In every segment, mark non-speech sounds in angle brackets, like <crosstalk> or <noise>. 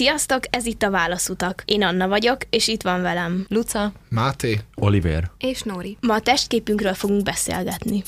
Sziasztok, ez itt a Válaszutak. Én Anna vagyok, és itt van velem. Luca, Máté, Oliver. és Nóri. Ma a testképünkről fogunk beszélgetni.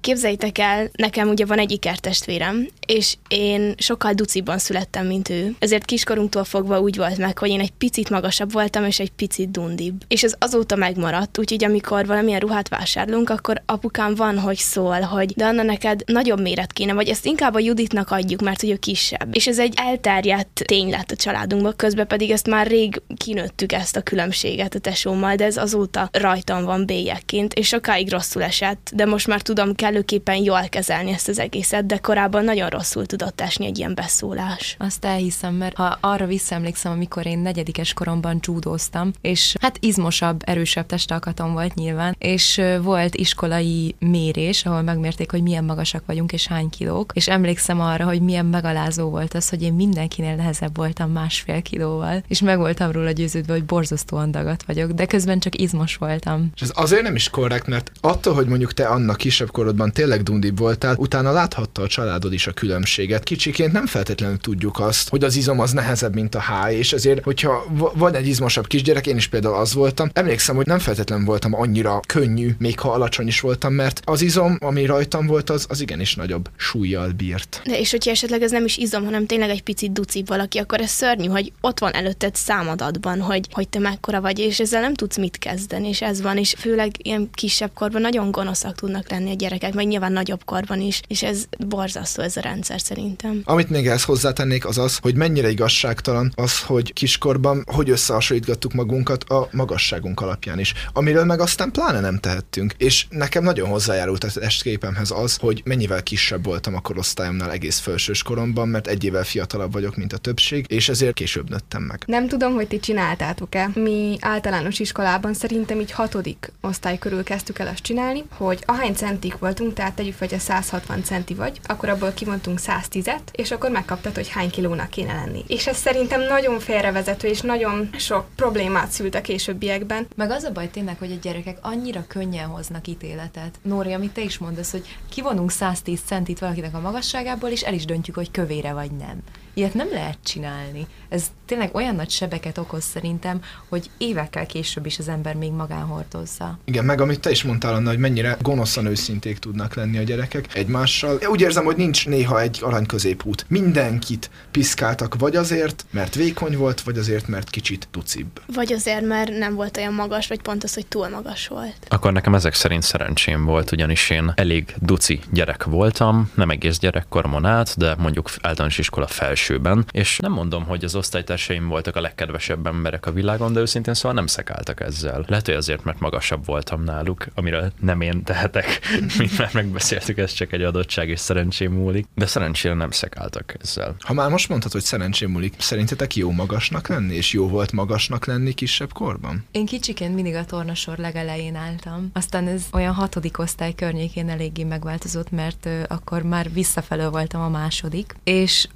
Képzeljétek el, nekem ugye van egy ikertestvérem, és én sokkal duciban születtem, mint ő. Ezért kiskorunktól fogva úgy volt meg, hogy én egy picit magasabb voltam, és egy picit dundibb. És ez azóta megmaradt, úgyhogy amikor valamilyen ruhát vásárlunk, akkor apukám van, hogy szól, hogy de Anna, neked nagyobb méret kéne, vagy ezt inkább a Juditnak adjuk, mert hogy ő kisebb. És ez egy elterjedt tény lett a családunkban, közben pedig ezt már rég kinőttük ezt a különbséget a tesómmal, de ez azóta rajtam van bélyekként, és sokáig rosszul esett, de most már tudom kellőképpen jól kezelni ezt az egészet, de korábban nagyon rosszul tudott esni egy ilyen beszólás. Azt elhiszem, mert ha arra visszaemlékszem, amikor én negyedikes koromban judóztam, és hát izmosabb, erősebb testalkatom volt nyilván, és volt iskolai mérés, ahol megmérték, hogy milyen magasak vagyunk és hány kilók, és emlékszem arra, hogy milyen megalázó volt az, hogy én mindenkinél nehezebb voltam másfél kilóval, és meg voltam róla győződve, hogy borzasztóan dagat vagyok, de közben csak izmos voltam. és ez azért nem is korrekt, mert attól, hogy mondjuk te annak kisebb korodban tényleg dundibb voltál, utána láthatta a családod is a különbséget. Kicsiként nem feltétlenül tudjuk azt, hogy az izom az nehezebb, mint a háj, és ezért, hogyha van egy izmosabb kisgyerek, én is például az voltam, emlékszem, hogy nem feltétlenül voltam annyira könnyű, még ha alacsony is voltam, mert az izom, ami rajtam volt, az, az igenis nagyobb súlyjal bírt. De és hogyha esetleg ez nem is izom, hanem tényleg egy picit ducibb valaki, akkor ez szörnyű, hogy ott van előtted számadatban, hogy, hogy te mekkora vagy, és ezzel nem tudsz mit kezdeni, és ez van, és főleg ilyen kisebb korban nagyon gonoszak tudnak lenni a gyerekek, meg nyilván nagyobb korban is, és ez borzasztó ez a rendszer szerintem. Amit még ehhez hozzátennék, az az, hogy mennyire igazságtalan az, hogy kiskorban hogy összehasonlítgattuk magunkat a magasságunk alapján is, amiről meg aztán pláne nem tehettünk. És nekem nagyon hozzájárult az testképemhez az, hogy mennyivel kisebb voltam a korosztályomnál egész felsős koromban, mert egy évvel fiatalabb vagyok, mint a többség, és ezért később nőttem meg. Nem tudom, hogy ti csináltátok-e. Mi általános iskolában szerintem így hatodik osztály körül kezdtük el azt csinálni, hogy ahány centik voltunk, tehát tegyük fel, hogy a 160 centi vagy, akkor abból kivontunk 110-et, és akkor megkaptad, hogy hány kilónak kéne lenni. És ez szerintem nagyon félrevezető, és nagyon sok problémát szült a későbbiekben. Meg az a baj tényleg, hogy a gyerekek annyira könnyen hoznak ítéletet. Nóri, amit te is mondasz, hogy kivonunk 110 centit valakinek a magasságából, és el is döntjük, hogy kövére vagy nem. Ilyet nem lehet csinálni. Ez tényleg olyan nagy sebeket okoz szerintem, hogy évekkel később is az ember még magán hordozza. Igen, meg amit te is mondtál, Anna, hogy mennyire gonoszan őszinték tudnak lenni a gyerekek egymással. Úgy érzem, hogy nincs néha egy arany középút. Mindenkit piszkáltak vagy azért, mert vékony volt, vagy azért, mert kicsit tucibb. Vagy azért, mert nem volt olyan magas, vagy pont az, hogy túl magas volt. Akkor nekem ezek szerint szerencsém volt, ugyanis én elég duci gyerek voltam, nem egész gyerekkoromon át, de mondjuk általános iskola felsőben, és nem mondom, hogy az osztálytársaim voltak a legkedvesebb emberek a világon, de őszintén szóval nem szekáltak ezzel. Lehet, hogy azért, mert magasabb voltam náluk, amiről nem én tehetek, <laughs> mint már megbeszéltük, ez csak egy adottság és szerencsém múlik, de szerencsére nem szekáltak ezzel. Ha már most mondhatod, hogy szerencsém múlik, szerintetek jó magasnak lenni, és jó volt magasnak lenni kisebb korban? Én kicsiként mindig a tornasor legelején álltam. Aztán ez olyan hatodik osztály környékén eléggé megváltozott, mert ö, akkor már visszafelől voltam a második, és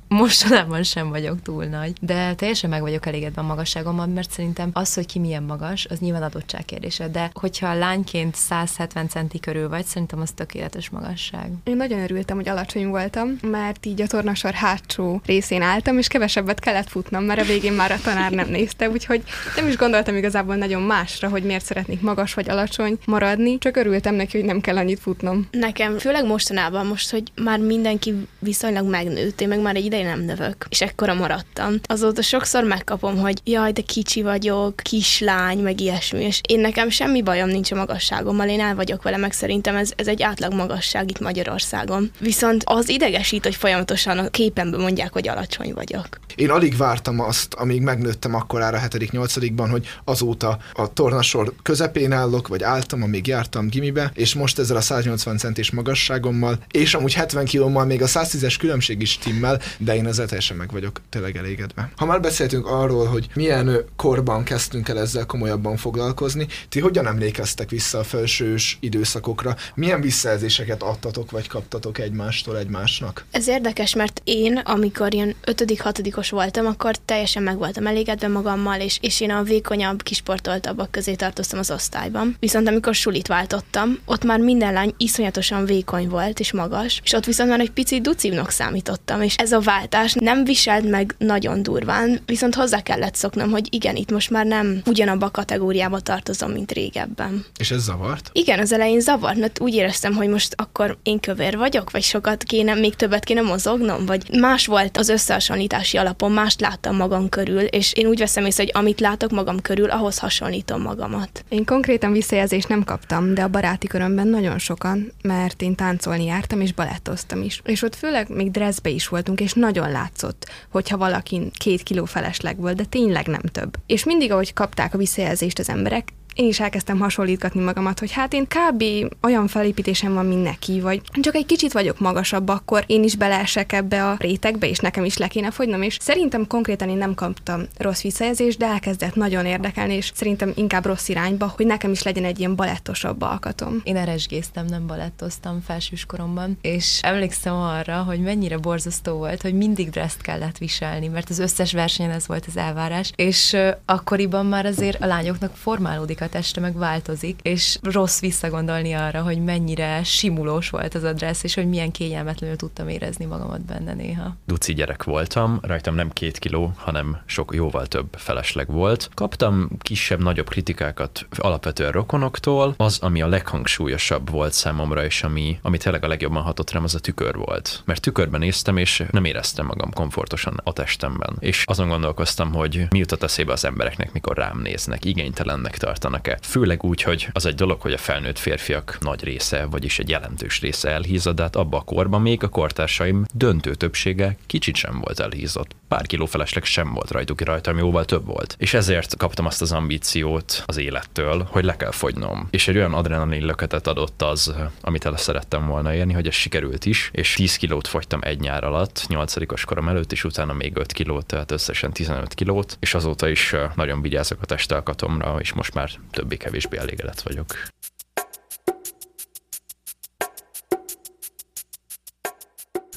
mostanában sem vagyok túl nagy. De teljesen meg vagyok elégedve a magasságommal, mert szerintem az, hogy ki milyen magas, az nyilván adottság kérdése. De hogyha lányként 170 centi körül vagy, szerintem az tökéletes magasság. Én nagyon örültem, hogy alacsony voltam, mert így a tornasor hátsó részén álltam, és kevesebbet kellett futnom, mert a végén már a tanár nem nézte, úgyhogy nem is gondoltam igazából nagyon másra, hogy miért szeretnék magas vagy alacsony maradni, csak örültem neki, hogy nem kell annyit futnom. Nekem, főleg mostanában most, hogy már mindenki viszonylag megnőtt, én meg már egy ideje nem növök, és ekkora maradtam. Azóta sokszor megkapom, hogy jaj, de kicsi vagyok, kislány, meg ilyesmi, és én nekem semmi bajom nincs a magasságommal, én el vagyok vele, meg szerintem ez, ez egy átlag magasság itt Magyarországon. Viszont az idegesít, hogy folyamatosan a képemben mondják, hogy alacsony vagyok. Én alig vártam azt, amíg megnőttem akkorára 7.-8.-ban, hogy azóta a tornasor közepén állok, vagy álltam, amíg jártam gimibe, és most ezzel a 180 centis magasságommal, és amúgy 70 kilómmal még a 110-es különbség is timmel, de én ezzel teljesen meg vagyok tényleg elégedve. Ha már beszéltünk arról, hogy milyen korban kezdtünk el ezzel komolyabban foglalkozni, ti hogyan emlékeztek vissza a felsős időszakokra? Milyen visszajelzéseket adtatok vagy kaptatok egymástól egymásnak? Ez érdekes, mert én, amikor ilyen 5.-6. voltam, akkor teljesen meg voltam elégedve magammal, és, és én a vékonyabb, kisportoltabbak közé tartoztam az osztályban. Viszont amikor sulit váltottam, ott már minden lány iszonyatosan vékony volt és magas, és ott viszont már egy picit ducivnak számítottam, és ez a váltás nem viselt meg nagyon durván, viszont hozzá kellett szoknom, hogy igen, itt most már nem ugyanabba a kategóriába tartozom, mint régebben. És ez zavart? Igen, az elején zavart, mert úgy éreztem, hogy most akkor én kövér vagyok, vagy sokat kéne, még többet kéne mozognom, vagy más volt az összehasonlítási alapon, mást láttam magam körül, és én úgy veszem észre, hogy amit látok magam körül, ahhoz hasonlítom magamat. Én konkrétan visszajelzést nem kaptam, de a baráti körömben nagyon sokan, mert én táncolni jártam és balettoztam is. És ott főleg még dressbe is voltunk, és nagyon látszott, hogyha valakin két kiló felesleg volt, de tényleg nem több. És mindig, ahogy kapták a visszajelzést az emberek, én is elkezdtem hasonlítgatni magamat, hogy hát én kb. olyan felépítésem van, mint neki, vagy csak egy kicsit vagyok magasabb, akkor én is beleesek ebbe a rétegbe, és nekem is le kéne fogynom, és szerintem konkrétan én nem kaptam rossz visszajelzést, de elkezdett nagyon érdekelni, és szerintem inkább rossz irányba, hogy nekem is legyen egy ilyen balettosabb alkatom. Én eresgéztem, nem balettoztam felsőskoromban, és emlékszem arra, hogy mennyire borzasztó volt, hogy mindig dresszt kellett viselni, mert az összes versenyen ez volt az elvárás, és akkoriban már azért a lányoknak formálódik a teste, meg változik, és rossz visszagondolni arra, hogy mennyire simulós volt az a dressz, és hogy milyen kényelmetlenül tudtam érezni magamat benne néha. Duci gyerek voltam, rajtam nem két kiló, hanem sok jóval több felesleg volt. Kaptam kisebb-nagyobb kritikákat alapvetően rokonoktól. Az, ami a leghangsúlyosabb volt számomra, és ami, ami tényleg a legjobban hatott rám, az a tükör volt. Mert tükörben néztem, és nem éreztem magam komfortosan a testemben. És azon gondolkoztam, hogy mi jutott eszébe az embereknek, mikor rám néznek, igénytelennek tartanak tartanak-e. Főleg úgy, hogy az egy dolog, hogy a felnőtt férfiak nagy része, vagyis egy jelentős része elhízad, de hát abba a korban még a kortársaim döntő többsége kicsit sem volt elhízott. Pár kiló felesleg sem volt rajtuk rajta, ami jóval több volt. És ezért kaptam azt az ambíciót az élettől, hogy le kell fogynom. És egy olyan adrenalin löketet adott az, amit el szerettem volna érni, hogy ez sikerült is, és 10 kilót fogytam egy nyár alatt, 8 korom előtt, és utána még 5 kilót, tehát összesen 15 kilót, és azóta is nagyon vigyázok a testalkatomra, és most már többé-kevésbé elégedett vagyok.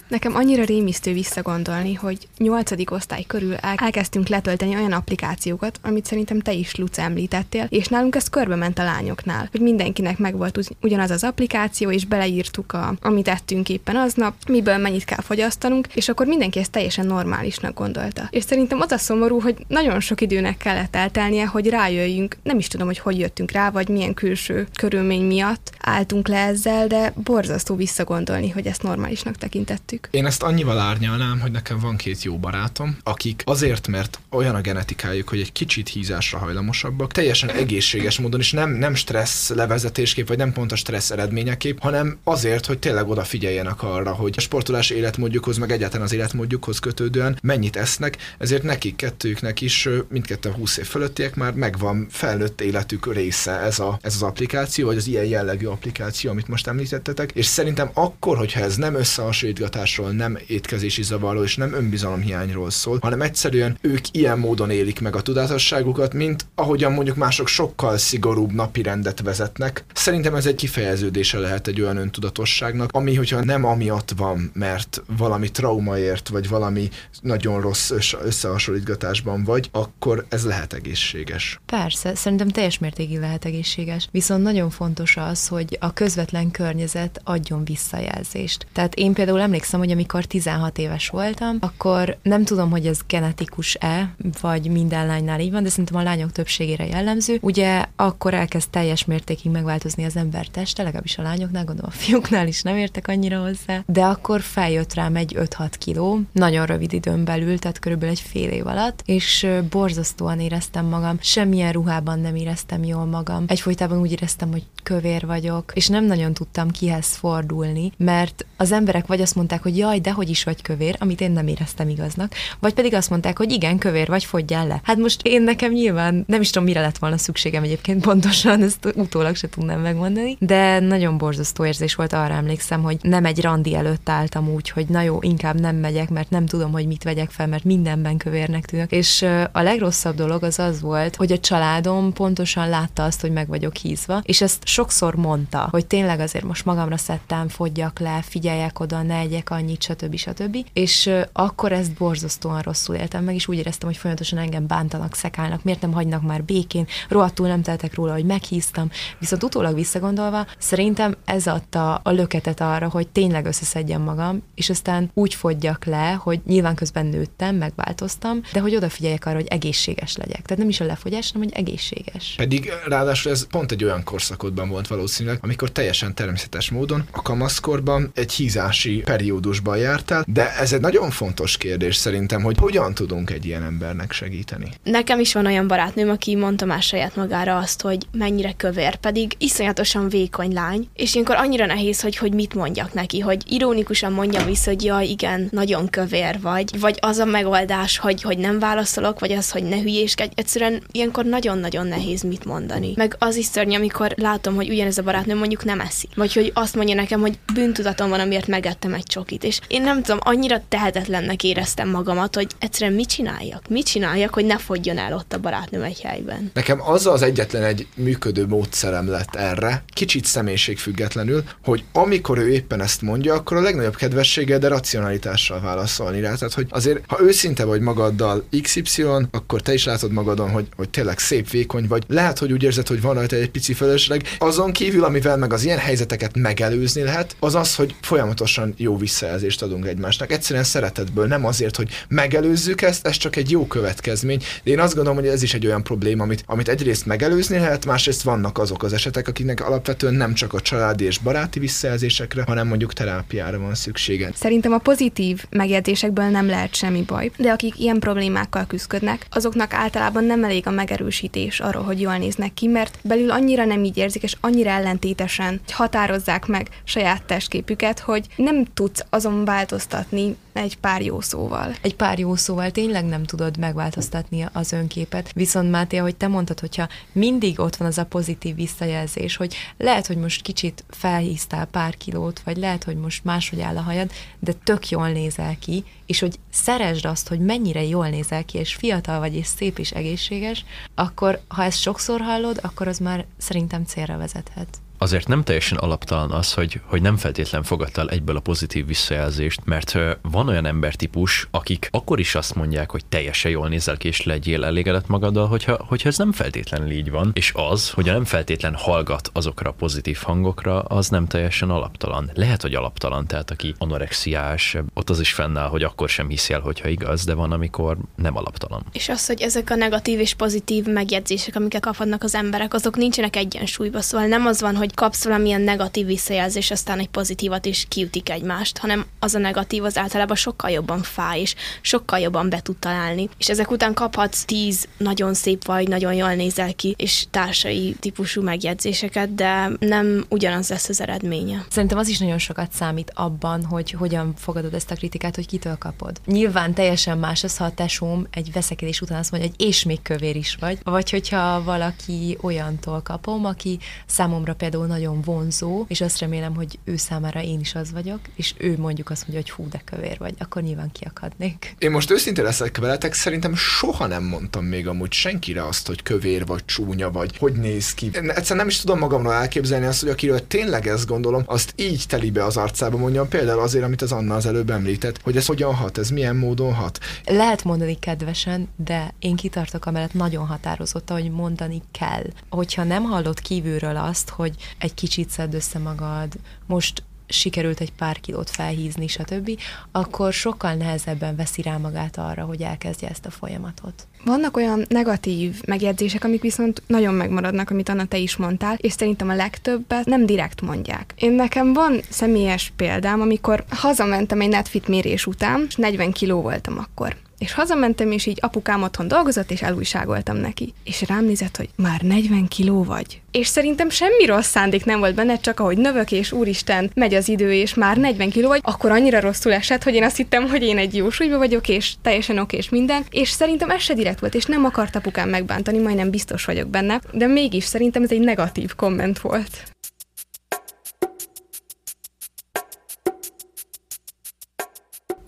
Nekem annyira rémisztő visszagondolni, hogy nyolcadik osztály körül elkezdtünk letölteni olyan applikációkat, amit szerintem te is, Luca, említettél, és nálunk ez körbe ment a lányoknál, hogy mindenkinek megvolt ugyanaz az applikáció, és beleírtuk, a, amit ettünk éppen aznap, miből mennyit kell fogyasztanunk, és akkor mindenki ezt teljesen normálisnak gondolta. És szerintem az a szomorú, hogy nagyon sok időnek kellett eltelnie, hogy rájöjjünk, nem is tudom, hogy hogy jöttünk rá, vagy milyen külső körülmény miatt álltunk le ezzel, de borzasztó visszagondolni, hogy ezt normálisnak tekintettük. Én ezt annyival árnyalnám, hogy nekem van két jó barátom, akik azért, mert olyan a genetikájuk, hogy egy kicsit hízásra hajlamosabbak, teljesen egészséges módon, és nem, nem stressz levezetésképp, vagy nem pont a stressz eredményeképp, hanem azért, hogy tényleg odafigyeljenek arra, hogy a sportolás életmódjukhoz, meg egyáltalán az életmódjukhoz kötődően mennyit esznek, ezért nekik kettőjüknek is mindketten 20 év fölöttiek már megvan felnőtt életük része ez, a, ez az applikáció, vagy az ilyen jellegű applikáció, amit most említettetek, és szerintem akkor, hogyha ez nem összehasonlítgatás alvásról, nem étkezési zavarról és nem önbizalomhiányról szól, hanem egyszerűen ők ilyen módon élik meg a tudatosságukat, mint ahogyan mondjuk mások sokkal szigorúbb napi rendet vezetnek. Szerintem ez egy kifejeződése lehet egy olyan öntudatosságnak, ami, hogyha nem amiatt van, mert valami traumaért, vagy valami nagyon rossz összehasonlítgatásban vagy, akkor ez lehet egészséges. Persze, szerintem teljes mértékig lehet egészséges. Viszont nagyon fontos az, hogy a közvetlen környezet adjon visszajelzést. Tehát én például emlékszem, hogy amikor 16 éves voltam, akkor nem tudom, hogy ez genetikus-e, vagy minden lánynál így van, de szerintem a lányok többségére jellemző. Ugye akkor elkezd teljes mértékig megváltozni az ember teste, legalábbis a lányoknál, gondolom a fiúknál is nem értek annyira hozzá, de akkor feljött rám egy 5-6 kiló, nagyon rövid időn belül, tehát körülbelül egy fél év alatt, és borzasztóan éreztem magam, semmilyen ruhában nem éreztem jól magam. Egyfolytában úgy éreztem, hogy kövér vagyok, és nem nagyon tudtam kihez fordulni, mert az emberek vagy azt mondták, hogy jaj, de hogy is vagy kövér, amit én nem éreztem igaznak, vagy pedig azt mondták, hogy igen, kövér vagy, fogyjál le. Hát most én nekem nyilván nem is tudom, mire lett volna szükségem egyébként pontosan, ezt utólag se tudnám megmondani, de nagyon borzasztó érzés volt, arra emlékszem, hogy nem egy randi előtt álltam úgy, hogy na jó, inkább nem megyek, mert nem tudom, hogy mit vegyek fel, mert mindenben kövérnek tűnök. És a legrosszabb dolog az az volt, hogy a családom pontosan látta azt, hogy meg vagyok hízva, és ezt sokszor mondta, hogy tényleg azért most magamra szedtem, fogyjak le, figyeljek oda, ne egyek annyit, stb. stb. És akkor ezt borzasztóan rosszul éltem meg, és úgy éreztem, hogy folyamatosan engem bántanak, szekálnak, miért nem hagynak már békén, rohadtul nem teltek róla, hogy meghíztam. Viszont utólag visszagondolva, szerintem ez adta a löketet arra, hogy tényleg összeszedjem magam, és aztán úgy fogyjak le, hogy nyilván közben nőttem, megváltoztam, de hogy odafigyeljek arra, hogy egészséges legyek. Tehát nem is a lefogyás, hanem hogy egészséges. Pedig ráadásul ez pont egy olyan korszakodban volt valószínűleg, amikor teljesen természetes módon a kamaszkorban egy hízási periódusban jártál, de ez egy nagyon fontos kérdés szerintem, hogy hogyan tudunk egy ilyen embernek segíteni. Nekem is van olyan barátnőm, aki mondta már saját magára azt, hogy mennyire kövér, pedig iszonyatosan vékony lány, és ilyenkor annyira nehéz, hogy, hogy mit mondjak neki, hogy ironikusan mondjam vissza, hogy jaj, igen, nagyon kövér vagy, vagy az a megoldás, hogy, hogy nem válaszolok, vagy az, hogy ne hülyéskedj. Egyszerűen ilyenkor nagyon-nagyon nehéz mit mondani. Meg az is szörny, amikor látom, hogy ugyanez a barátnőm mondjuk nem eszi. Vagy hogy azt mondja nekem, hogy bűntudatom van, amiért megettem egy csokit. És én nem tudom, annyira tehetetlennek éreztem magamat, hogy egyszerűen mit csináljak? Mit csináljak, hogy ne fogjon el ott a barátnőm egy helyben? Nekem az az egyetlen egy működő módszerem lett erre, kicsit személyiségfüggetlenül, hogy amikor ő éppen ezt mondja, akkor a legnagyobb kedvessége, de racionalitással válaszolni rá. Tehát, hogy azért, ha őszinte vagy magaddal XY, akkor te is látod magadon, hogy, hogy tényleg szép, vékony vagy. Lehet, hogy úgy érzed, hogy van rajta egy pici fölösleg. Azon kívül, amivel meg az ilyen helyzeteket megelőzni lehet, az az, hogy folyamatosan jó visszajelzést adunk egymásnak. Egyszerűen szeretetből, nem azért, hogy megelőzzük ezt, ez csak egy jó következmény. De én azt gondolom, hogy ez is egy olyan probléma, amit, amit egyrészt megelőzni lehet, másrészt vannak azok az esetek, akiknek alapvetően nem csak a családi és baráti visszajelzésekre, hanem mondjuk terápiára van szüksége. Szerintem a pozitív megjegyzésekből nem lehet semmi baj, de akik ilyen problémákkal küzdködnek, azoknak általában nem elég a megerősítés arról, hogy jól néznek ki, mert belül annyira nem így érzik, és annyira ellentétesen határozzák meg saját testképüket, hogy nem tudsz azon változtatni egy pár jó szóval. Egy pár jó szóval tényleg nem tudod megváltoztatni az önképet. Viszont Máté, hogy te mondtad, hogyha mindig ott van az a pozitív visszajelzés, hogy lehet, hogy most kicsit felhíztál pár kilót, vagy lehet, hogy most máshogy áll a hajad, de tök jól nézel ki, és hogy szeresd azt, hogy mennyire jól nézel ki, és fiatal vagy, és szép és egészséges, akkor ha ezt sokszor hallod, akkor az már szerintem célra vezethet azért nem teljesen alaptalan az, hogy, hogy nem feltétlen fogadtál egyből a pozitív visszajelzést, mert van olyan embertípus, akik akkor is azt mondják, hogy teljesen jól nézel ki, és legyél elégedett magaddal, hogyha, hogyha ez nem feltétlenül így van, és az, hogy nem feltétlen hallgat azokra a pozitív hangokra, az nem teljesen alaptalan. Lehet, hogy alaptalan, tehát aki anorexiás, ott az is fennáll, hogy akkor sem hiszi el, hogyha igaz, de van, amikor nem alaptalan. És az, hogy ezek a negatív és pozitív megjegyzések, amiket kaphatnak az emberek, azok nincsenek egyensúlyban, szóval nem az van, hogy kapsz valamilyen negatív visszajelzés, aztán egy pozitívat is kiütik egymást, hanem az a negatív az általában sokkal jobban fáj, és sokkal jobban be tud találni. És ezek után kaphatsz tíz nagyon szép vagy, nagyon jól nézel ki, és társai típusú megjegyzéseket, de nem ugyanaz lesz az eredménye. Szerintem az is nagyon sokat számít abban, hogy hogyan fogadod ezt a kritikát, hogy kitől kapod. Nyilván teljesen más az, ha a tesóm egy veszekedés után azt mondja, hogy és még kövér is vagy, vagy hogyha valaki olyantól kapom, aki számomra például például nagyon vonzó, és azt remélem, hogy ő számára én is az vagyok, és ő mondjuk azt mondja, hogy hú, de kövér vagy, akkor nyilván kiakadnék. Én most őszintén leszek veletek, szerintem soha nem mondtam még amúgy senkire azt, hogy kövér vagy csúnya vagy, hogy néz ki. Én egyszerűen nem is tudom magamról elképzelni azt, hogy akiről tényleg ezt gondolom, azt így telibe az arcába mondjam, például azért, amit az Anna az előbb említett, hogy ez hogyan hat, ez milyen módon hat. Lehet mondani kedvesen, de én kitartok amellett nagyon határozott, hogy mondani kell. Hogyha nem hallott kívülről azt, hogy egy kicsit szedd össze magad, most sikerült egy pár kilót felhízni, stb., akkor sokkal nehezebben veszi rá magát arra, hogy elkezdje ezt a folyamatot. Vannak olyan negatív megjegyzések, amik viszont nagyon megmaradnak, amit Anna te is mondtál, és szerintem a legtöbbet nem direkt mondják. Én nekem van személyes példám, amikor hazamentem egy netfit mérés után, és 40 kiló voltam akkor És hazamentem, és így apukám otthon dolgozott, és elújságoltam neki. És rám nézett, hogy már 40 kiló vagy. És szerintem semmi rossz szándék nem volt benne, csak ahogy növök, és úristen, megy az idő, és már 40 kiló vagy, akkor annyira rosszul esett, hogy én azt hittem, hogy én egy jó súlyban vagyok, és teljesen oké, és minden. És szerintem ez se direkt volt, és nem akart apukám megbántani, majdnem biztos vagyok benne, de mégis szerintem ez egy negatív komment volt.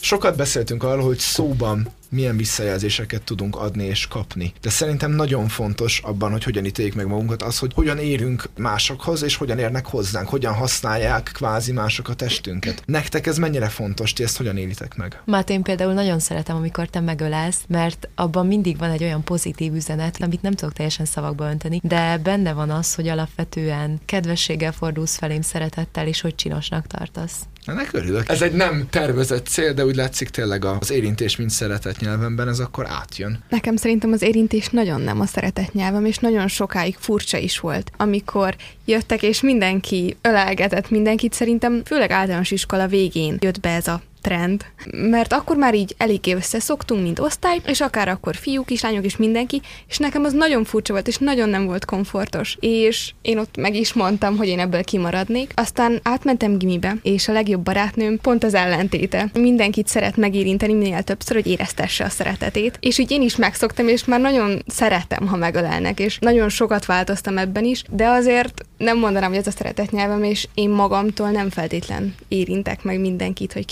Sokat beszéltünk arról, hogy szóban milyen visszajelzéseket tudunk adni és kapni. De szerintem nagyon fontos abban, hogy hogyan ítéljük meg magunkat, az, hogy hogyan érünk másokhoz, és hogyan érnek hozzánk, hogyan használják kvázi mások a testünket. Nektek ez mennyire fontos, ti ezt hogyan élitek meg? Mát én például nagyon szeretem, amikor te megölelsz, mert abban mindig van egy olyan pozitív üzenet, amit nem tudok teljesen szavakba önteni, de benne van az, hogy alapvetően kedvességgel fordulsz felém szeretettel, és hogy csinosnak tartasz. Ennek örülök. Ez egy nem tervezett cél, de úgy látszik tényleg az érintés, mint szeretet nyelvemben, ez akkor átjön. Nekem szerintem az érintés nagyon nem a szeretet nyelvem, és nagyon sokáig furcsa is volt. Amikor jöttek, és mindenki ölelgetett mindenkit, szerintem főleg általános iskola végén jött be ez a trend, mert akkor már így eléggé összeszoktunk, mint osztály, és akár akkor fiúk, kislányok is mindenki, és nekem az nagyon furcsa volt, és nagyon nem volt komfortos. És én ott meg is mondtam, hogy én ebből kimaradnék. Aztán átmentem gimibe, és a legjobb barátnőm pont az ellentéte. Mindenkit szeret megérinteni minél többször, hogy éreztesse a szeretetét. És így én is megszoktam, és már nagyon szeretem, ha megölelnek, és nagyon sokat változtam ebben is, de azért nem mondanám, hogy ez a szeretet nyelvem, és én magamtól nem feltétlen érintek meg mindenkit, hogy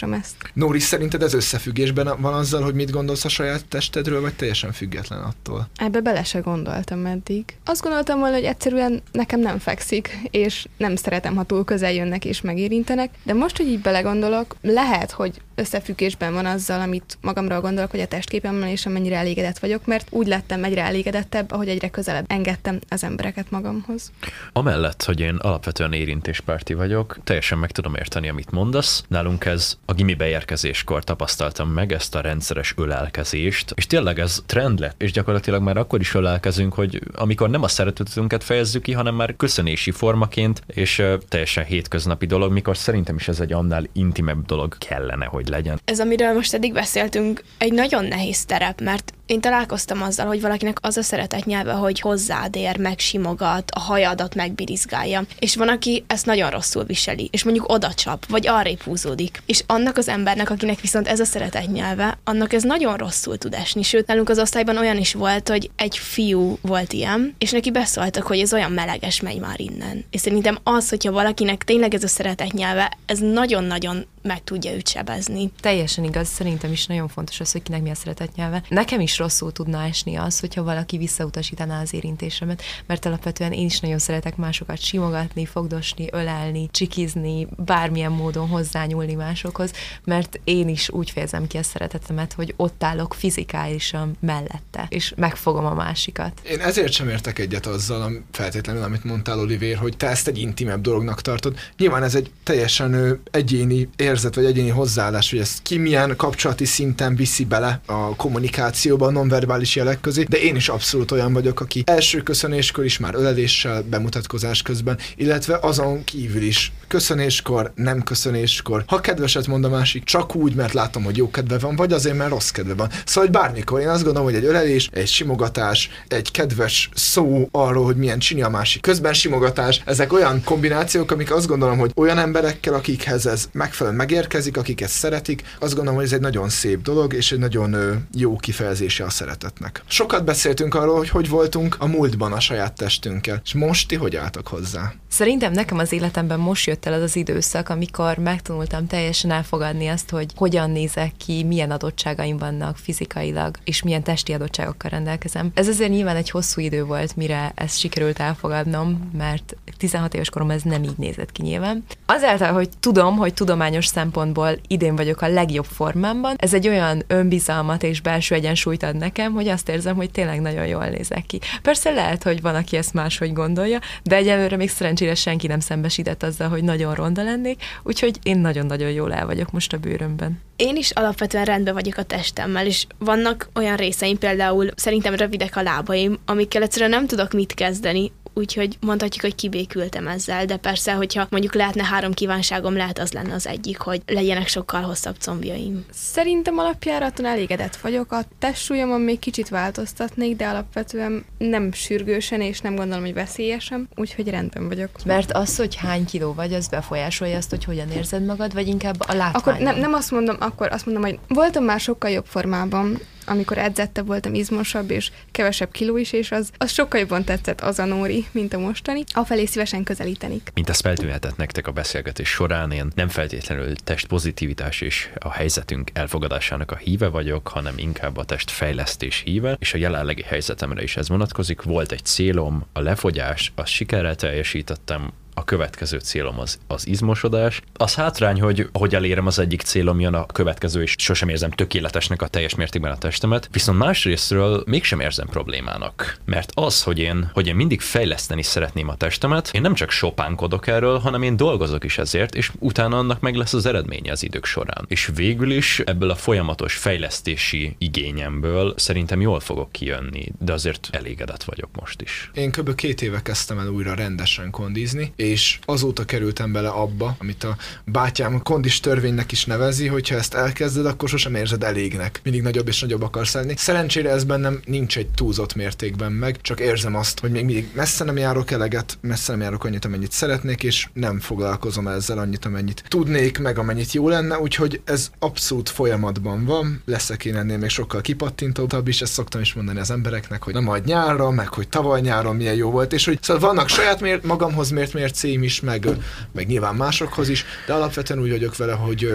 kimutassam ezt. Nóri, szerinted ez összefüggésben van azzal, hogy mit gondolsz a saját testedről, vagy teljesen független attól? Ebbe bele se gondoltam eddig. Azt gondoltam volna, hogy egyszerűen nekem nem fekszik, és nem szeretem, ha túl közel jönnek és megérintenek, de most, hogy így belegondolok, lehet, hogy összefüggésben van azzal, amit magamról gondolok, hogy a testképemmel és amennyire elégedett vagyok, mert úgy lettem egyre elégedettebb, ahogy egyre közelebb engedtem az embereket magamhoz. Amellett, hogy én alapvetően érintéspárti vagyok, teljesen meg tudom érteni, amit mondasz. Nálunk ez a gimi beérkezéskor tapasztaltam meg ezt a rendszeres ölelkezést, és tényleg ez trend lett, és gyakorlatilag már akkor is ölelkezünk, hogy amikor nem a szeretetünket fejezzük ki, hanem már köszönési formaként, és teljesen hétköznapi dolog, mikor szerintem is ez egy annál intimebb dolog kellene, hogy legyen. Ez, amiről most eddig beszéltünk, egy nagyon nehéz terep, mert én találkoztam azzal, hogy valakinek az a szeretet nyelve, hogy hozzád ér, megsimogat, a hajadat megbirizgálja. És van, aki ezt nagyon rosszul viseli, és mondjuk oda vagy arrébb húzódik. És annak az embernek, akinek viszont ez a szeretet nyelve, annak ez nagyon rosszul tud esni. Sőt, nálunk az osztályban olyan is volt, hogy egy fiú volt ilyen, és neki beszóltak, hogy ez olyan meleges, megy már innen. És szerintem az, hogyha valakinek tényleg ez a szeretet nyelve, ez nagyon-nagyon meg tudja őt sebezni. Teljesen igaz, szerintem is nagyon fontos az, hogy kinek mi a szeretet nyelve. Nekem is rosszul tudna esni az, hogyha valaki visszautasítaná az érintésemet, mert alapvetően én is nagyon szeretek másokat simogatni, fogdosni, ölelni, csikizni, bármilyen módon hozzányúlni másokhoz, mert én is úgy fejezem ki a szeretetemet, hogy ott állok fizikálisan mellette, és megfogom a másikat. Én ezért sem értek egyet azzal, feltétlenül, amit mondtál, Olivér, hogy te ezt egy intimebb dolognak tartod. Nyilván ez egy teljesen egyéni érzet, vagy egyéni hozzáállás, hogy ezt ki milyen kapcsolati szinten viszi bele a kommunikációba, a nonverbális jelek közé, de én is abszolút olyan vagyok, aki első köszönéskor is már öleléssel, bemutatkozás közben, illetve azon kívül is köszönéskor, nem köszönéskor. Ha kedveset mond a másik, csak úgy, mert látom, hogy jó kedve van, vagy azért, mert rossz kedve van. Szóval, hogy bármikor én azt gondolom, hogy egy ölelés, egy simogatás, egy kedves szó arról, hogy milyen csini a másik, közben simogatás, ezek olyan kombinációk, amik azt gondolom, hogy olyan emberekkel, akikhez ez megfelelően megérkezik, akik ezt szeretik, azt gondolom, hogy ez egy nagyon szép dolog, és egy nagyon jó kifejezése a szeretetnek. Sokat beszéltünk arról, hogy hogy voltunk a múltban a saját testünkkel, és most ti hogy álltak hozzá? Szerintem nekem az életemben most jött el az az időszak, amikor megtanultam teljesen elfogadni azt, hogy hogyan nézek ki, milyen adottságaim vannak fizikailag, és milyen testi adottságokkal rendelkezem. Ez azért nyilván egy hosszú idő volt, mire ezt sikerült elfogadnom, mert 16 éves korom ez nem így nézett ki nyilván. Azáltal, hogy tudom, hogy tudományos szempontból idén vagyok a legjobb formámban, ez egy olyan önbizalmat és belső egyensúlyt ad nekem, hogy azt érzem, hogy tényleg nagyon jól nézek ki. Persze lehet, hogy van, aki ezt máshogy gondolja, de egyelőre még szerencsére senki nem szembesített azzal, hogy nagyon ronda lennék, úgyhogy én nagyon-nagyon jól el vagyok most a bőrömben. Én is alapvetően rendben vagyok a testemmel, és vannak olyan részeim, például szerintem rövidek a lábaim, amikkel egyszerűen nem tudok mit kezdeni, úgyhogy mondhatjuk, hogy kibékültem ezzel, de persze, hogyha mondjuk lehetne három kívánságom, lehet az lenne az egyik, hogy legyenek sokkal hosszabb combjaim. Szerintem alapjáraton elégedett vagyok. A testsúlyomon még kicsit változtatnék, de alapvetően nem sürgősen, és nem gondolom, hogy veszélyesen, úgyhogy rendben vagyok. Mert az, hogy hány kiló vagy, az befolyásolja azt, hogy hogyan érzed magad, vagy inkább a látvány. Akkor nem, nem azt mondom, akkor azt mondom, hogy voltam már sokkal jobb formában, amikor edzette voltam, izmosabb és kevesebb kiló is, és az, az sokkal jobban tetszett az a Nóri, mint a mostani. Afelé szívesen közelítenik. Mint ezt feltűnhetett nektek a beszélgetés során, én nem feltétlenül test pozitivitás és a helyzetünk elfogadásának a híve vagyok, hanem inkább a test fejlesztés híve, és a jelenlegi helyzetemre is ez vonatkozik. Volt egy célom, a lefogyás, azt sikerrel teljesítettem, a következő célom az, az izmosodás. Az hátrány, hogy ahogy elérem az egyik célom, jön a következő, és sosem érzem tökéletesnek a teljes mértékben a testemet, viszont másrésztről mégsem érzem problémának. Mert az, hogy én, hogy én mindig fejleszteni szeretném a testemet, én nem csak sopánkodok erről, hanem én dolgozok is ezért, és utána annak meg lesz az eredménye az idők során. És végül is ebből a folyamatos fejlesztési igényemből szerintem jól fogok kijönni, de azért elégedett vagyok most is. Én kb. két éve kezdtem el újra rendesen kondizni, és azóta kerültem bele abba, amit a bátyám kondis törvénynek is nevezi, hogyha ezt elkezded, akkor sosem érzed elégnek. Mindig nagyobb és nagyobb akarsz lenni. Szerencsére ez bennem nincs egy túlzott mértékben meg, csak érzem azt, hogy még mindig messze nem járok eleget, messze nem járok annyit, amennyit szeretnék, és nem foglalkozom ezzel annyit, amennyit tudnék, meg amennyit jó lenne, úgyhogy ez abszolút folyamatban van. Leszek én ennél még sokkal kipattintóbb is, ezt szoktam is mondani az embereknek, hogy na majd nyárra, meg hogy tavaly nyáron milyen jó volt, és hogy szóval vannak saját mért, magamhoz mért mért mércéim is, meg, meg nyilván másokhoz is, de alapvetően úgy vagyok vele, hogy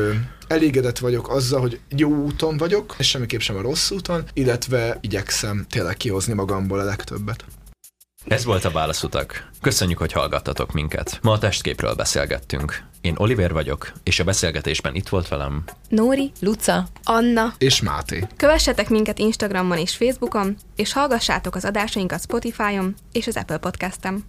elégedett vagyok azzal, hogy jó úton vagyok, és semmiképp sem a rossz úton, illetve igyekszem tényleg kihozni magamból a legtöbbet. Ez volt a Válaszutak. Köszönjük, hogy hallgattatok minket. Ma a testképről beszélgettünk. Én Oliver vagyok, és a beszélgetésben itt volt velem Nóri, Luca, Anna és Máté. Kövessetek minket Instagramon és Facebookon, és hallgassátok az adásainkat Spotify-on és az Apple Podcast-en.